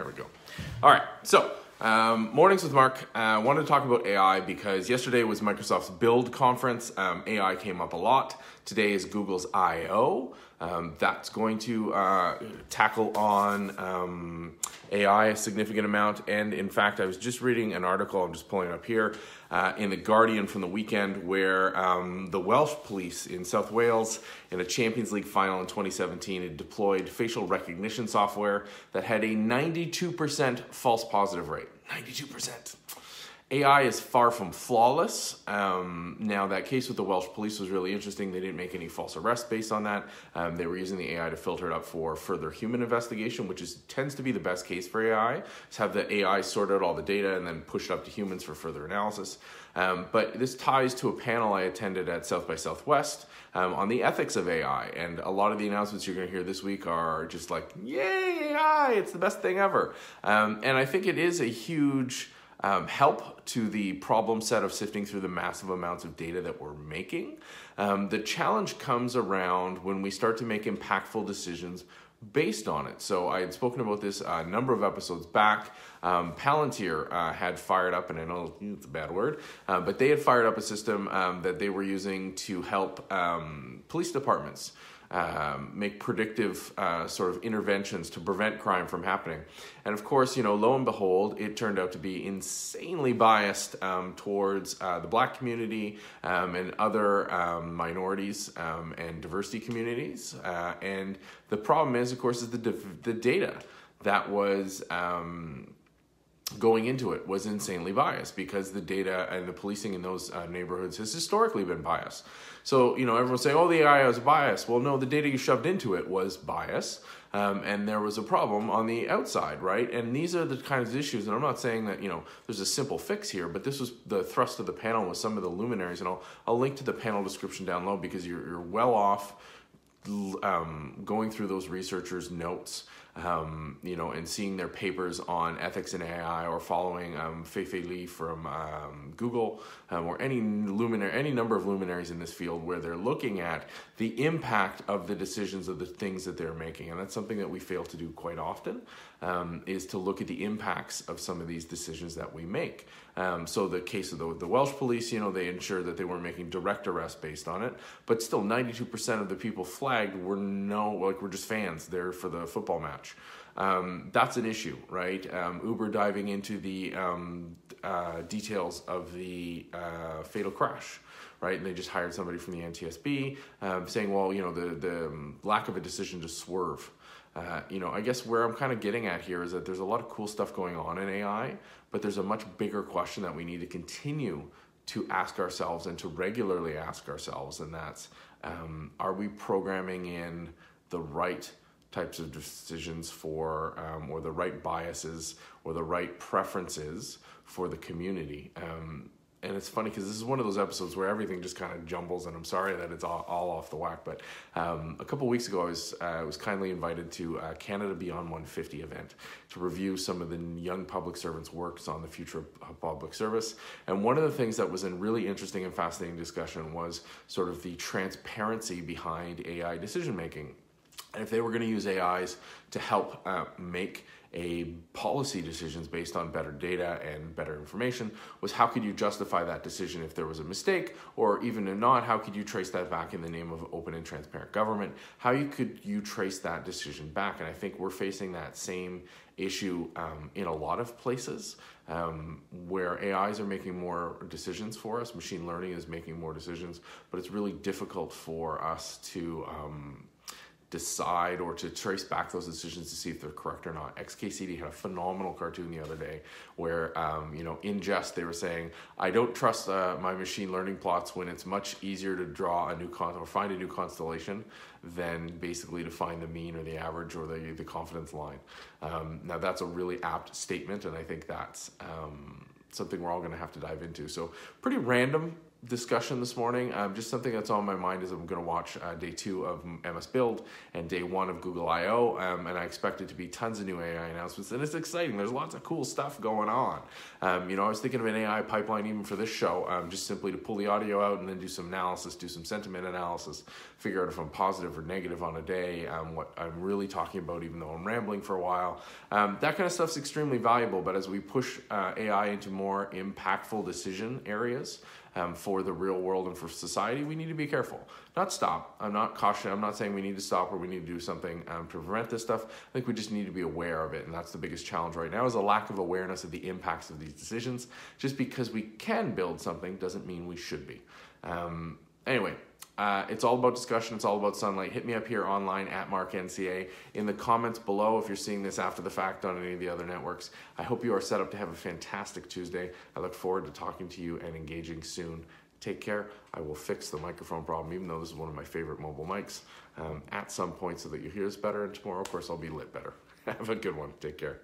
There we go. All right. So, um, mornings with Mark. I uh, wanted to talk about AI because yesterday was Microsoft's Build conference. Um, AI came up a lot. Today is Google's I/O. Um, that's going to uh, tackle on um, AI a significant amount. And in fact, I was just reading an article. I'm just pulling it up here uh, in the Guardian from the weekend where um, the Welsh police in South Wales in a Champions League final in 2017 had deployed facial recognition software that had a 92% false positive rate. 92%. AI is far from flawless. Um, now, that case with the Welsh police was really interesting. They didn't make any false arrests based on that. Um, they were using the AI to filter it up for further human investigation, which is tends to be the best case for AI. Is have the AI sort out all the data and then push it up to humans for further analysis. Um, but this ties to a panel I attended at South by Southwest um, on the ethics of AI. And a lot of the announcements you're going to hear this week are just like, yay, AI, it's the best thing ever. Um, and I think it is a huge um, help to the problem set of sifting through the massive amounts of data that we're making. Um, the challenge comes around when we start to make impactful decisions based on it. So I had spoken about this a number of episodes back. Um, Palantir uh, had fired up, and I know it's a bad word, uh, but they had fired up a system um, that they were using to help um, police departments um, make predictive uh, sort of interventions to prevent crime from happening. And of course, you know, lo and behold, it turned out to be insanely biased um, towards uh, the black community um, and other um, minorities um, and diversity communities. Uh, and the problem is, of course, is the, the data that was um, going into it was insanely biased because the data and the policing in those uh, neighborhoods has historically been biased. So, you know, everyone's saying, oh, the AI was biased. Well, no, the data you shoved into it was bias. Um, and there was a problem on the outside, right? And these are the kinds of issues. And I'm not saying that, you know, there's a simple fix here, but this was the thrust of the panel with some of the luminaries. And I'll, I'll link to the panel description down low because you're, you're well off um, going through those researchers' notes um, you know, and seeing their papers on ethics in AI or following um, Fei-Fei Li from um, Google um, or any luminary, any number of luminaries in this field where they're looking at the impact of the decisions of the things that they're making. And that's something that we fail to do quite often um, is to look at the impacts of some of these decisions that we make. Um, so the case of the, the Welsh police, you know, they ensured that they weren't making direct arrests based on it, but still 92% of the people flagged were no, like, were just fans there for the football match. Um, that's an issue, right? Um, Uber diving into the um, uh, details of the uh, fatal crash, right? And they just hired somebody from the NTSB um, saying, well, you know, the, the um, lack of a decision to swerve. Uh, you know, I guess where I'm kind of getting at here is that there's a lot of cool stuff going on in AI, but there's a much bigger question that we need to continue to ask ourselves and to regularly ask ourselves, and that's um, are we programming in the right types of decisions for, um, or the right biases or the right preferences for the community? Um, and it's funny because this is one of those episodes where everything just kind of jumbles, and I'm sorry that it's all, all off the whack. But um, a couple weeks ago, I was uh, was kindly invited to a Canada Beyond 150 event to review some of the young public servants' works on the future of public service. And one of the things that was in really interesting and fascinating discussion was sort of the transparency behind AI decision making. And if they were going to use AIs to help uh, make a policy decisions based on better data and better information was how could you justify that decision if there was a mistake? Or even if not how could you trace that back in the name of open and transparent government? How you could you trace that decision back? And i think we're facing that same issue um, in a lot of places um, where ais are making more decisions for us machine learning is making more decisions but it's really difficult for us to um, decide or to trace back those decisions to see if they're correct or not. XKCD had a phenomenal cartoon the other day where, um, you know, in jest they were saying, I don't trust uh, my machine learning plots when it's much easier to draw a new con or find a new constellation than basically to find the mean or the average or the, the confidence line. Um, now that's a really apt statement and I think that's um, something we're all going to have to dive into. So pretty random discussion this morning. Um, just something that's on my mind is I'm going to watch uh, day two of MS Build and day one of Google I/O, um, and I expect it to be tons of new AI announcements, and it's exciting. There's lots of cool stuff going on. Um, you know, I was thinking of an AI pipeline even for this show, um, just simply to pull the audio out and then do some analysis, do some sentiment analysis, figure out if I'm positive or negative on a day, um, what I'm really talking about, even though I'm rambling for a while. Um, that kind of stuff's extremely valuable. But as we push uh, AI into more impactful decision areas um, for the real world and for society, we need to be careful. Not stop. I'm not cautioning. I'm not saying we need to stop or we need to do something um, to prevent this stuff. I think we just need to be aware of it, and that's the biggest challenge right now is a lack of awareness of the impacts of these decisions. Just because we can build something doesn't mean we should be. Um, anyway, uh, it's all about discussion. It's all about sunlight. Hit me up here online at MarkNCA. In the comments below, if you're seeing this after the fact on any of the other networks, I hope you are set up to have a fantastic Tuesday. I look forward to talking to you and engaging soon. Take care. I will fix the microphone problem, even though this is one of my favorite mobile mics, um, at some point so that you hear us better. And tomorrow, of course, I'll be lit better. have a good one. Take care.